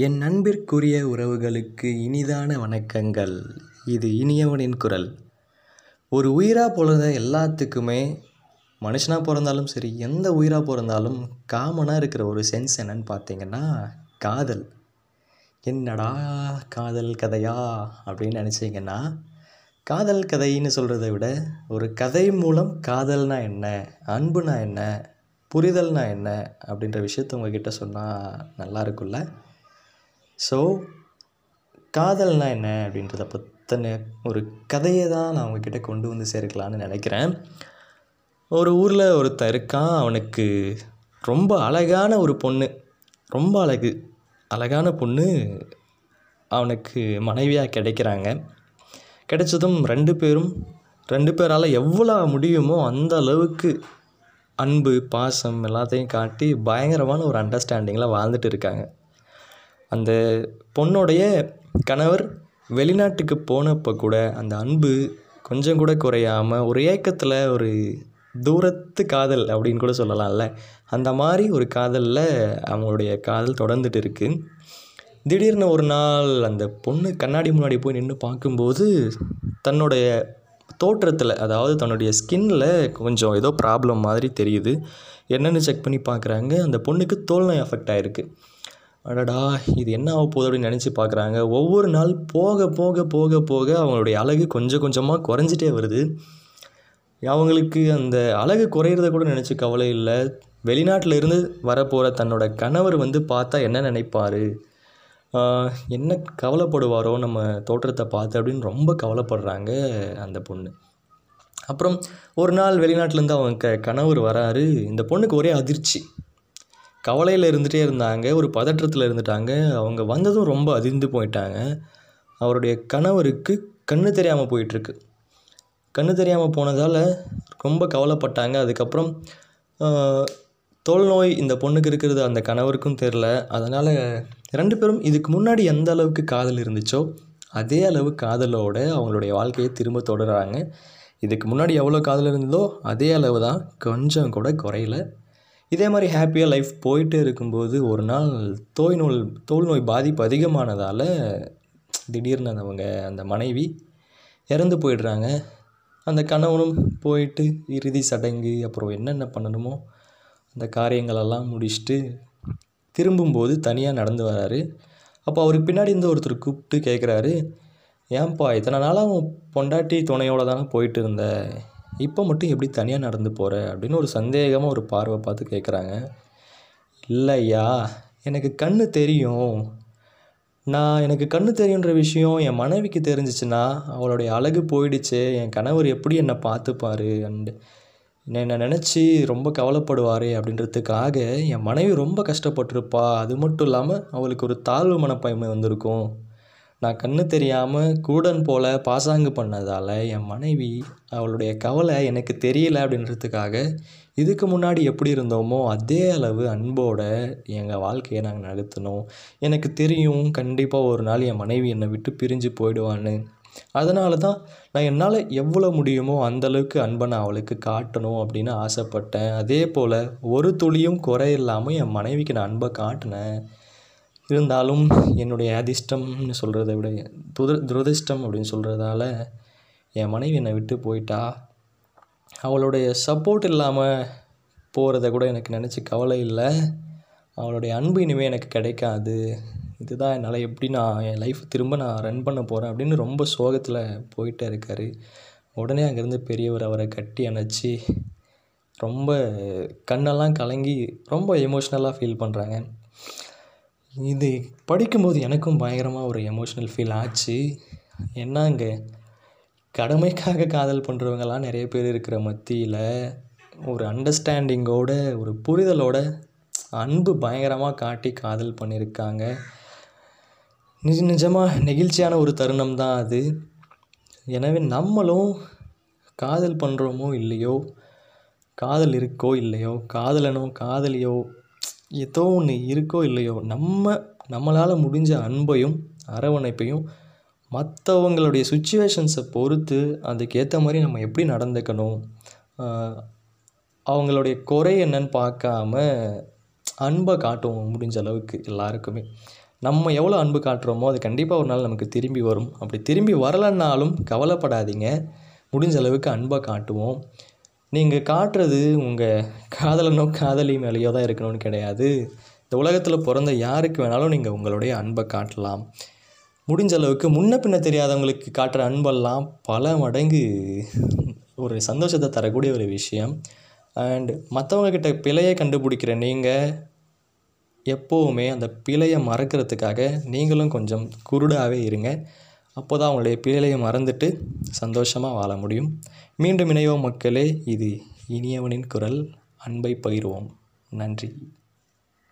என் நண்பிற்குரிய உறவுகளுக்கு இனிதான வணக்கங்கள். இது இனியவனின் குரல். ஒரு உயிராக பிறந்த எல்லாத்துக்குமே மனுஷனாக பிறந்தாலும் சரி எந்த உயிராக பிறந்தாலும் காமனாக இருக்கிற ஒரு சென்ஸ் என்னன்னு பார்த்தீங்கன்னா காதல். என்னடா காதல் கதையா அப்படின்னு நினச்சிங்கன்னா காதல் கதைன்னு சொல்கிறத விட ஒரு கதை மூலம் காதல்னா என்ன அன்புனா என்ன புரிதல்னா என்ன அப்படின்ற விஷயத்த உங்ககிட்ட சொன்னால் நல்லா இருக்கும்ல? ஸோ காதல்னால் என்ன அப்படின்றத பற்றின ஒரு கதையை தான் நான் அவங்கக்கிட்ட கொண்டு வந்து சேர்க்கலான்னு நினைக்கிறேன். ஒரு ஊரில் ஒருத்தன் இருக்கான். அவனுக்கு ரொம்ப அழகான ஒரு பொண்ணு. ரொம்ப அழகு அழகான பொண்ணு அவனுக்கு மனைவியாக கிடைக்கிறாங்க. கிடைச்சதும் ரெண்டு பேரும் ரெண்டு பேரால் எவ்வளோ முடியுமோ அந்த அளவுக்கு அன்பு பாசம் எல்லாத்தையும் காட்டி பயங்கரமான ஒரு அண்டர்ஸ்டாண்டிங்கில் வாழ்ந்துட்டு இருக்காங்க. அந்த பொண்ணுடைய கணவர் வெளிநாட்டுக்கு போனப்போ கூட அந்த அன்பு கொஞ்சம் கூட குறையாமல் ஒரு ஏக்கத்தில் ஒரு தூரத்து காதல் அப்படின்னு கூட சொல்லலாம்ல. அந்த மாதிரி ஒரு காதலில் அவங்களுடைய காதல் தொடர்ந்துட்டு இருக்குது திடீர்னு ஒரு நாள் அந்த பொண்ணு கண்ணாடி முன்னாடி போய் நின்று பார்க்கும்போது தன்னுடைய தோற்றத்தில் அதாவது தன்னுடைய ஸ்கின்னில் கொஞ்சம் ஏதோ ப்ராப்ளம் மாதிரி தெரியுது. என்னென்னு செக் பண்ணி பார்க்குறாங்க. அந்த பொண்ணுக்கு தோல்நோய் எஃபெக்ட் அஃபெக்ட் ஆகிருக்கு அடடா இது என்ன ஆக போகுது அப்படின்னு நினச்சி பார்க்குறாங்க. ஒவ்வொரு நாள் போக போக போக போக அவங்களுடைய அழகு கொஞ்சம் கொஞ்சமாக குறைஞ்சிட்டே வருது. அவங்களுக்கு அந்த அழகு குறையிறத கூட நினச்சி கவலை இல்லை. வெளிநாட்டிலிருந்து வரப்போகிற தன்னோட கணவர் வந்து பார்த்தா என்ன நினைப்பார்? என்ன கவலைப்படுவாரோ நம்ம தோற்றத்தை பார்த்து அப்படின்னு ரொம்ப கவலைப்படுறாங்க அந்த பொண்ணு. அப்புறம் ஒரு நாள் வெளிநாட்டிலேருந்து அவங்க க கணவர் வராரு. இந்த பொண்ணுக்கு ஒரே அதிர்ச்சி. கவலையில் இருந்துகிட்டே இருந்தாங்க ஒரு பதற்றத்தில் இருந்துட்டாங்க. அவங்க வந்ததும் ரொம்ப அதிர்ந்து போயிட்டாங்க. அவருடைய கணவருக்கு கண்ணு தெரியாமல் போயிட்டுருக்கு. கண்ணு தெரியாமல் போனதால் ரொம்ப கவலைப்பட்டாங்க. அதுக்கப்புறம் தோல் நோய் இந்த பொண்ணுக்கு இருக்கிறது அந்த கணவருக்கும் தெரில அதனால் ரெண்டு பேரும் இதுக்கு முன்னாடி எந்த அளவுக்கு காதல் இருந்துச்சோ அதே அளவு காதலோடு அவங்களுடைய வாழ்க்கையை திரும்ப தொடர்கிறாங்க இதுக்கு முன்னாடி எவ்வளோ காதல் இருந்ததோ அதே அளவு தான் கொஞ்சம் கூட குறையல. இதே மாதிரி ஹாப்பியாக லைஃப் போயிட்டே இருக்கும்போது ஒரு நாள் தோய் நோய் தோல் நோய் பாதிப்பு அதிகமானதால் திடீர்னு அவங்க அந்த மனைவி இறந்து போயிடுறாங்க. அந்த கணவனும் போயிட்டு இறுதி சடங்கு அப்புறம் என்னென்ன பண்ணணுமோ அந்த காரியங்களெல்லாம் முடிச்சுட்டு திரும்பும்போது தனியாக நடந்து வராரு. அப்போ அவருக்கு பின்னாடி இருந்து ஒருத்தர் கூப்பிட்டு கேட்குறாரு ஏன்பா இத்தனை நாளாக பொண்டாட்டி துணையோடு தானே போயிட்டு இருந்த? இப்போ மட்டும் எப்படி தனியாக நடந்து போகிற அப்படின்னு ஒரு சந்தேகமாக ஒரு பார்வை பார்த்து கேட்குறாங்க இல்லையா? எனக்கு கண்ணு தெரியும். நான் எனக்கு கண்ணு தெரியுன்ற விஷயம் என் மனைவிக்கு தெரிஞ்சிச்சுன்னா அவளுடைய அழகு போயிடுச்சு. என் கணவர் எப்படி என்னை பார்த்துப்பார்? அண்டு என்னை நினச்சி ரொம்ப கவலைப்படுவார் அப்படின்றதுக்காக என் மனைவி ரொம்ப கஷ்டப்பட்டிருப்பா. அது மட்டும் இல்லாமல் அவளுக்கு ஒரு தாழ்வு மனப்பான்மை வந்திருக்கும். நான் கண்ணு தெரியாமல் கூடன் போல் பாசாங்கு பண்ணதால் என் மனைவி அவளுடைய கவலை எனக்கு தெரியல அப்படின்றதுக்காக இதுக்கு முன்னாடி எப்படி இருந்தோமோ அதே அளவு அன்போட எங்கள் வாழ்க்கையை நாங்கள் நடத்தினோம். எனக்கு தெரியும் கண்டிப்பாக ஒரு நாள் என் மனைவி என்னை விட்டு பிரிஞ்சு போயிடுவான்னு. அதனால தான் நான் என்னால் எவ்வளோ முடியுமோ அந்தளவுக்கு அன்பை நான் அவளுக்கு காட்டணும் அப்படின்னு ஆசைப்பட்டேன். அதே போல் ஒரு துளியும் குறை இல்லாமல் என் மனைவிக்கு நான் அன்பை காட்டினேன். இருந்தாலும் என்னுடைய அதிர்ஷ்டம்னு சொல்கிறத விட துர துரதிர்ஷ்டம் அப்படின்னு சொல்கிறதால என் மனைவி என்னை விட்டு போயிட்டா. அவளுடைய சப்போர்ட் இல்லாமல் போகிறத கூட எனக்கு நினச்சி கவலை இல்லை. அவளுடைய அன்பு இனிமேல் எனக்கு கிடைக்காது. இதுதான் என்னால் எப்படி நான் என் லைஃப் திரும்ப நான் ரன் பண்ண போகிறேன் அப்படின்னு ரொம்ப சோகத்தில் போயிட்டே இருக்கார். உடனே அங்கேருந்து பெரியவர் அவரை கட்டி அணைச்சி ரொம்ப கண்ணெல்லாம் கலங்கி ரொம்ப எமோஷ்னலாக ஃபீல் பண்ணுறாங்க இது படிக்கும்போது எனக்கும் பயங்கரமாக ஒரு எமோஷ்னல் ஃபீல் ஆச்சு. என்னங்க? கடமைக்காக காதல் பண்ணுறவங்களாம் நிறைய பேர் இருக்கிற மத்தியில் ஒரு அண்டர்ஸ்டாண்டிங்கோட ஒரு புரிதலோட அன்பு பயங்கரமாக காட்டி காதல் பண்ணியிருக்காங்க நிஜ நிஜமாக நெகிழ்ச்சியான ஒரு தருணம் தான் அது. எனவே நம்மளும் காதல் பண்ணுறோமோ இல்லையோ காதல் இருக்கோ இல்லையோ காதலனோ காதலியோ ஏதோ ஒன்று இருக்கோ இல்லையோ நம்ம நம்மளால் முடிஞ்ச அன்பையும் அரவணைப்பையும் மற்றவங்களுடைய சுச்சுவேஷன்ஸை பொறுத்து அதுக்கேற்ற மாதிரி நம்ம எப்படி நடந்துக்கணும்? அவங்களுடைய குறை என்னன்னு பார்க்காம அன்பை காட்டுவோம் முடிஞ்ச அளவுக்கு எல்லாருக்குமே. நம்ம எவ்வளோ அன்பு காட்டுறோமோ அது கண்டிப்பாக ஒரு நாள் நமக்கு திரும்பி வரும். அப்படி திரும்பி வரலைன்னாலும் கவலைப்படாதீங்க. முடிஞ்ச அளவுக்கு அன்பை காட்டுவோம். நீங்கள் காட்டுறது உங்கள் காதலனோ காதலி மேலேயோ தான் இருக்கணும்னு கிடையாது. இந்த உலகத்தில் பிறந்த யாருக்கு வேணாலும் நீங்கள் உங்களுடைய அன்பை காட்டலாம். முடிஞ்ச அளவுக்கு முன்ன பின்ன தெரியாதவங்களுக்கு காட்டுற அன்பெல்லாம் பல மடங்கு ஒரு சந்தோஷத்தை தரக்கூடிய ஒரு விஷயம். அண்ட் மற்றவங்கக்கிட்ட பிழையை கண்டுபிடிக்கிற நீங்கள் எப்போவுமே அந்த பிழையை மறக்கிறதுக்காக நீங்களும் கொஞ்சம் குருடாகவே இருங்க. அப்போ தான் அவங்களுடைய பிழையை மறந்துட்டு சந்தோஷமாக வாழ முடியும். மீண்டும் இணையோம் மக்களே இது இனியவனின் குரல். அன்பை பகிர்வோம். நன்றி.